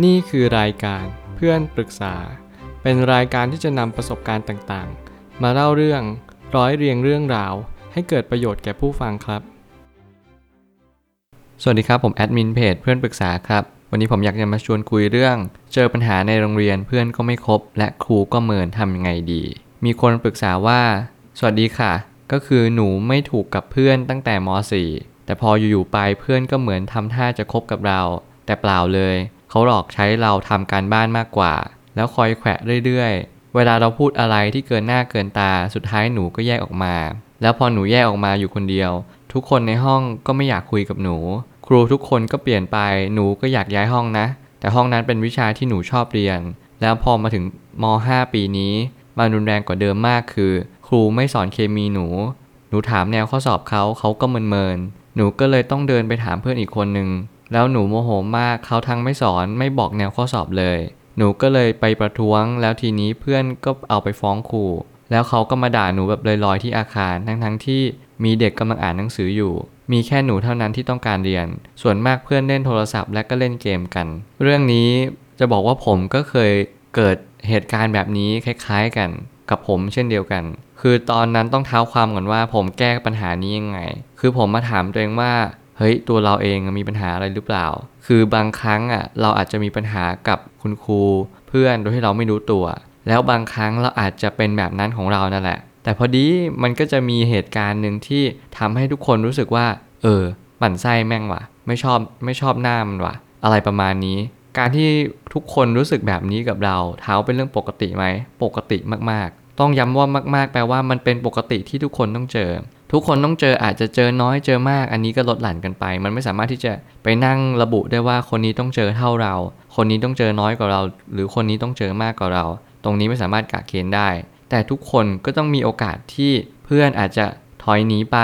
นี่คือรายการเพื่อนปรึกษา เป็นรายการที่จะนำประสบการณ์ต่างๆ มาเล่าเรื่องร้อยเรียงเรื่องราว ให้เกิดประโยชน์แก่ผู้ฟังครับ สวัสดีครับผมแอดมินเพจเพื่อนปรึกษาครับ วันนี้ผมอยากจะมาชวนคุยเรื่อง เจอปัญหาในโรงเรียนเพื่อนก็ไม่คบ และครูก็เมินทำยังไงดี มีคนปรึกษาว่า สวัสดีค่ะ ก็คือหนูไม่ถูกกับเพื่อนตั้งแต่ม .4 แต่พออยู่ๆไปเพื่อนก็เหมือนทำท่าจะคบกับเรา แต่เปล่าเลย เขาหลอกใช้เราทำการบ้านมากกว่า แล้วคอยแขวะเรื่อยๆ เวลาเราพูดอะไรที่เกินหน้าเกินตาสุดท้ายหนูก็แยกออกมา แล้วพอหนูแยกออกมาอยู่คนเดียว ทุกคนในห้องก็ไม่อยากคุยกับหนู ครูทุกคนก็เปลี่ยนไปหนูก็อยากย้ายห้องนะ แต่ห้องนั้นเป็นวิชาที่หนูชอบเรียน แล้วพอมาถึงม .5 ปีนี้มันรุนแรงกว่าเดิมมากคือ ครูไม่สอนเคมีหนู หนูถามแนวข้อสอบเขาเขาก็เมินๆหนูก็เลยต้องเดินไปถามเพื่อนอีกคนหนึ่ง แล้วหนูโมโหมากเขาทั้งไม่สอนไม่บอกแนวข้อสอบเลย หนูก็เลยไปประท้วง แล้วทีนี้เพื่อนก็เอาไปฟ้องครูแล้วเขาก็มาด่าหนูแบบลอยๆที่อาคารทั้งๆที่มีเด็กกำลังอ่านหนังสืออยู่ มีแค่หนูเท่านั้นที่ต้องการเรียน ส่วนมากเพื่อนเล่นโทรศัพท์และก็เล่นเกมกัน เรื่องนี้จะบอกว่าผมก็เคยเกิดเหตุการณ์แบบนี้คล้ายๆกัน กับผมเช่นเดียวกัน คือตอนนั้นต้องเท้าความก่อนว่าผมแก้ปัญหานี้ยังไง คือผมมาถามตัวเองว่า เฮ้ยตัวเราเองมีปัญหาอะไรหรือเปล่า คือบางครั้งอะเราอาจจะมีปัญหากับคุณครูเพื่อนโดยที่เราไม่รู้ตัว แล้วบางครั้งเราอาจจะเป็นแบบนั้นของเรานั่นแหละ แต่พอดีมันก็จะมีเหตุการณ์หนึ่งที่ทำให้ทุกคนรู้สึกว่า เออหมั่นไส้แม่งว่ะ ไม่ชอบไม่ชอบหน้ามันว่ะ อะไรประมาณนี้ การที่ทุกคนรู้สึกแบบนี้กับเราเท้าเป็นเรื่องปกติไหมปกติมากๆ ต้องย้ำว่ามาก ๆ แปลว่ามันเป็นปกติที่ทุกคนต้องเจอ ทุกคนต้องเจออาจจะเจอน้อยเจอมาก อันนี้ก็ลดหลั่นกันไป มันไม่สามารถที่จะไปนั่งระบุได้ว่าคนนี้ต้องเจอเท่าเรา คนนี้ต้องเจอน้อยกว่าเรา หรือคนนี้ต้องเจอมากกว่าเรา ตรงนี้ไม่สามารถกะเกณฑ์ได้ แต่ทุกคนก็ต้องมีโอกาสที่เพื่อนอาจจะถอยหนีไป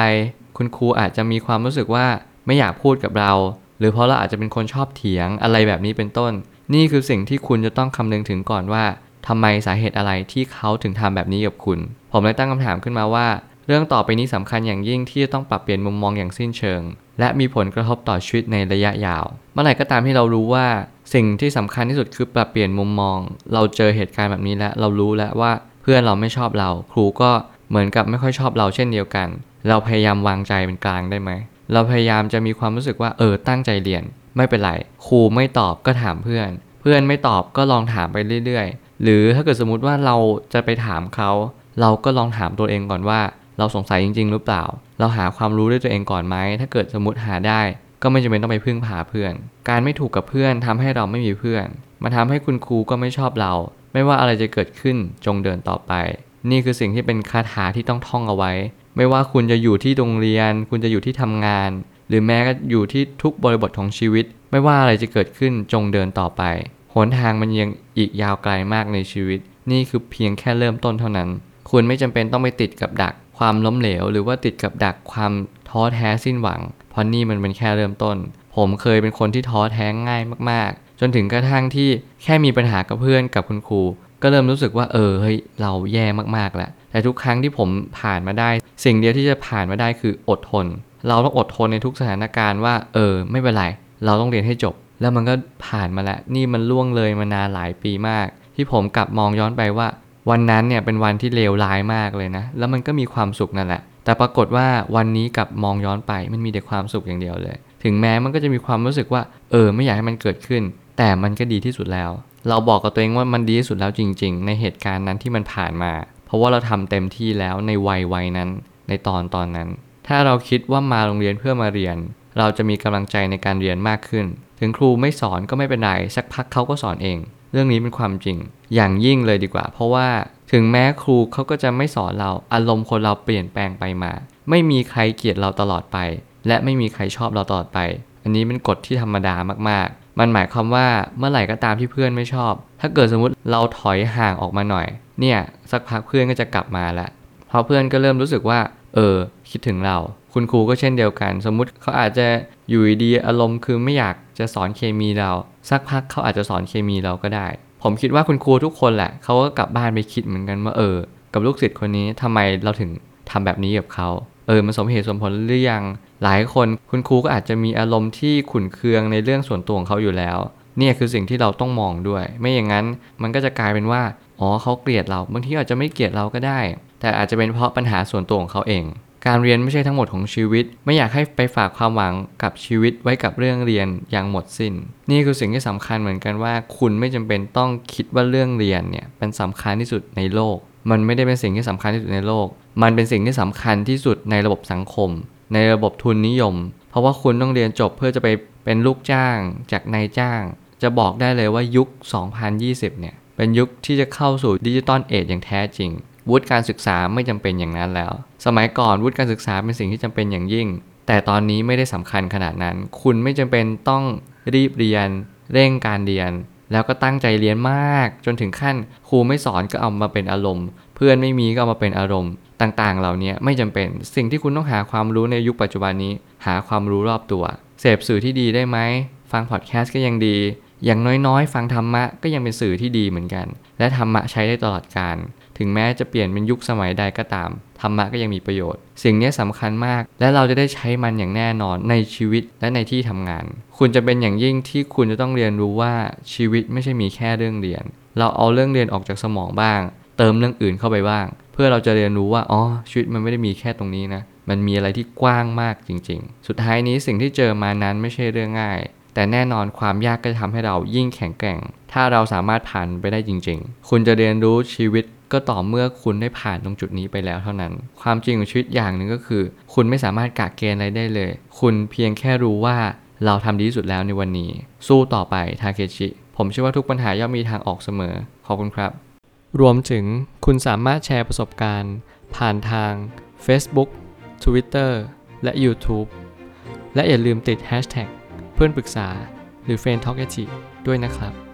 คุณครูอาจจะมีความรู้สึกว่าไม่อยากพูดกับเรา หรือเพราะเราอาจจะเป็นคนชอบเถียงอะไรแบบนี้เป็นต้น นี่คือสิ่งที่คุณจะต้องคำนึงถึงก่อนว่าทำไมสาเหตุอะไรที่เขาถึงทำแบบนี้กับคุณ ผมเลยตั้งคำถามขึ้นมาว่า เรื่องต่อไปนี้สำคัญอย่างยิ่งที่จะต้องปรับเปลี่ยนมุมมองอย่างสิ้นเชิง และมีผลกระทบต่อชีวิตในระยะยาว เมื่อไหร่ก็ตามที่เรารู้ว่า สิ่งที่สำคัญที่สุดคือปรับเปลี่ยนมุมมอง เราเจอเหตุการณ์แบบนี้แล้วเรารู้แล้วว่าเพื่อนเราไม่ชอบเรา ครูก็เหมือนกับไม่ค่อยชอบเราเช่นเดียวกัน เราพยายามวางใจเป็นกลางได้ไหมเราพยายามจะมีความรู้สึกว่าเออตั้งใจเรียน ไม่เป็นไรครูไม่ตอบก็ถามเพื่อน เพื่อนไม่ตอบก็ลองถามไปเรื่อยๆ หรือถ้าเกิดสมมุติว่าเราจะไปถามเขา เราก็ลองถามตัวเองก่อนว่า เราสงสัยจริง ๆ หรือเปล่า เราหาความรู้ด้วยตัวเองก่อนไหม ถ้าเกิดสมมติหาได้ ก็ไม่จำเป็นต้องไปพึ่งพาเพื่อน การไม่ถูกกับเพื่อนทำให้เราไม่มีเพื่อนมาทำให้คุณครูก็ไม่ชอบเรา ไม่ว่าอะไรจะเกิดขึ้นจงเดินต่อไป นี่คือสิ่งที่เป็นคาถาที่ต้องท่องเอาไว้ ไม่ว่าคุณจะอยู่ที่โรงเรียน คุณจะอยู่ที่ทำงาน หรือแม้ก็อยู่ที่ทุกบริบทของชีวิต ไม่ว่าอะไรจะเกิดขึ้นจงเดินต่อไป หนทางมันยังอีกยาวไกลมากในชีวิต นี่คือเพียงแค่เริ่มต้นเท่านั้น คุณไม่จำเป็นต้องไปติดกับดักความล้มเหลว หรือว่าติดกับดักความท้อแท้สิ้นหวัง เพราะนี่มันเป็นแค่เริ่มต้น ผมเคยเป็นคนที่ท้อแท้ง่ายมากๆ จนถึงกระทั่งที่แค่มีปัญหากับเพื่อนกับคุณครู ก็เริ่มรู้สึกว่าเออเฮ้ยเราแย่มากๆแล้วแต่ทุกครั้งที่ผมผ่านมาได้ สิ่งเดียวที่จะผ่านมาได้คืออดทน เราต้องอดทนในทุกสถานการณ์ว่า เออ ไม่เป็นไร เราต้องเรียนให้จบ แล้วมันก็ผ่านมาแล้ว นี่มันล่วงเลยมานานหลายปีมาก ที่ผมกลับมองย้อนไปว่า วันนั้นเนี่ยเป็นวันที่เลวร้ายมากเลยนะ แล้วมันก็มีความสุขนั่นแหละ แต่ปรากฏว่าวันนี้กับมองย้อนไปมันมีแต่ความสุขอย่างเดียวเลย ถึงแม้มันก็จะมีความรู้สึกว่า เออ ไม่อยากให้มันเกิดขึ้น แต่มันก็ดีที่สุดแล้ว เราบอกกับตัวเองว่ามันดีที่สุดแล้วจริง ๆ ในเหตุการณ์นั้นที่มันผ่านมา เพราะว่าเราทำเต็มที่แล้วในวัยวัยนั้น ในตอนตอนนั้น ถ้าเราคิดว่ามาโรงเรียนเพื่อมาเรียน เราจะมีกำลังใจในการเรียนมากขึ้น ถึงครูไม่สอนก็ไม่เป็นไรสักพักเขาก็สอนเอง เรื่องนี้เป็นความจริง อย่างยิ่งเลยดีกว่า เพราะว่าถึงแม้ครูเขาก็จะไม่สอนเราอารมณ์คนเราเปลี่ยนแปลงไปมา ไม่มีใครเกลียดเราตลอดไป และไม่มีใครชอบเราตลอดไป อันนี้เป็นกฎที่ธรรมดามากๆ มันหมายความว่าเมื่อไหร่ก็ตามที่เพื่อนไม่ชอบ ถ้าเกิดสมมติเราถอยห่างออกมาหน่อย เนี่ยสักพักเพื่อนก็จะกลับมาล้วเพราะเพื่อนก็เริ่มรู้สึกว่า เออ คิดถึงเรา คุณครูก็เช่นเดียวกัน สมมุติเขาอาจจะอยู่ดีอารมณ์คือไม่อยากจะสอนเคมีเรา สักพักเขาอาจจะสอนเคมีเราก็ได้ ผมคิดว่าคุณครูทุกคนแหละเขาก็กลับบ้านไปคิดเหมือนกันว่าเออ กับลูกศิษย์คนนี้ทำไมเราถึงทำแบบนี้กับเขาเออมันสมเหตุสมผลหรือยัง หลายคนคุณครูก็อาจจะมีอารมณ์ที่ขุ่นเคืองในเรื่องส่วนตัวของเขาอยู่แล้ว เนี่ยคือสิ่งที่เราต้องมองด้วย ไม่อย่างนั้นมันก็จะกลายเป็นว่า อ๋อเขาเกลียดเรา บางทีอาจจะไม่เกลียดเราก็ได้ แต่อาจจะเป็นเพราะปัญหาส่วนตัวของเขาเอง การเรียนไม่ใช่ทั้งหมดของชีวิต ไม่อยากให้ไปฝากความหวังกับชีวิตไว้กับเรื่องเรียนอย่างหมดสิน้น นี่คือสิ่งที่สำคัญเหมือนกันว่า คุณไม่จำเป็นต้องคิดว่าเรื่องเรียนเนี่ยเป็นสำคัญที่สุดในโลก มันไม่ได้เป็นสิ่งที่สำคัญที่สุดในโลก มันเป็นสิ่งที่สำคัญที่สุดในระบบสังคม ในระบบทุนนิยม เพราะว่าคุณต้องเรียนจบเพื่อจะไปเป็นลูกจ้าง จากนายจ้าง จะบอกได้เลยว่ายุค 2020 เนี่ยเป็นยุคที่จะเข้าสู่ดิจิตอลเอจอย่างแท้จริง วุฒิการศึกษาไม่จำเป็นอย่างนั้นแล้ว สมัยก่อนวุฒิการศึกษาเป็นสิ่งที่จำเป็นอย่างยิ่ง แต่ตอนนี้ไม่ได้สำคัญขนาดนั้น คุณไม่จำเป็นต้องรีบเรียน เร่งการเรียน แล้วก็ตั้งใจเรียนมาก จนถึงขั้นครูไม่สอนก็เอามาเป็นอารมณ์ เพื่อนไม่มีก็เอามาเป็นอารมณ์ ต่างๆ เหล่านี้ไม่จำเป็นสิ่งที่คุณต้องหาความรู้ในยุคปัจจุบันนี้ หาความรู้รอบตัว เสพสื่อที่ดีได้ไหมฟังพอดแคสต์ก็ยังดีอย่างน้อยๆ ฟังธรรมะก็ยังเป็นสื่อที่ดีเหมือนกัน และธรรมะใช้ได้ตลอดการ ถึงแม้จะเปลี่ยนเป็นยุคสมัยใดก็ตาม ธรรมะก็ยังมีประโยชน์ สิ่งนี้สำคัญมาก และเราจะได้ใช้มันอย่างแน่นอนในชีวิตและในที่ทำงาน คุณจะเป็นอย่างยิ่งที่คุณจะต้องเรียนรู้ว่าชีวิตไม่ใช่มีแค่เรื่องเรียน เราเอาเรื่องเรียนออกจากสมองบ้าง เติมเรื่องอื่นเข้าไปบ้าง เพื่อเราจะเรียนรู้ว่าอ๋อชีวิตมันไม่ได้มีแค่ตรงนี้นะมันมีอะไรที่กว้างมากจริง ๆ สุดท้ายนี้สิ่งที่เจอมานั้นไม่ใช่เรื่องง่าย แต่แน่นอนความยากก็จะทำให้เรายิ่งแข็งแกร่ง ถ้าเราสามารถผ่านไปได้จริง ๆ คุณจะเรียนรู้ชีวิต ก็ต่อเมื่อคุณได้ผ่านตรงจุดนี้ไปแล้วเท่านั้น ความจริงของชีวิตอย่างหนึ่งก็คือ คุณไม่สามารถกะเกณฑ์อะไรได้เลย คุณเพียงแค่รู้ว่าเราทำดีที่สุดแล้วในวันนี้ สู้ต่อไปทาเคชิ ผมเชื่อว่าทุกปัญหาย่อมมีทางออกเสมอ ขอบคุณครับ รวมถึงคุณสามารถแชร์ประสบการณ์ ผ่านทาง Facebook Twitter และ YouTube และอย่าลืมติด Hashtag เพื่อนปรึกษาหรือ f r ร e n d t a l k ด้วยนะครับ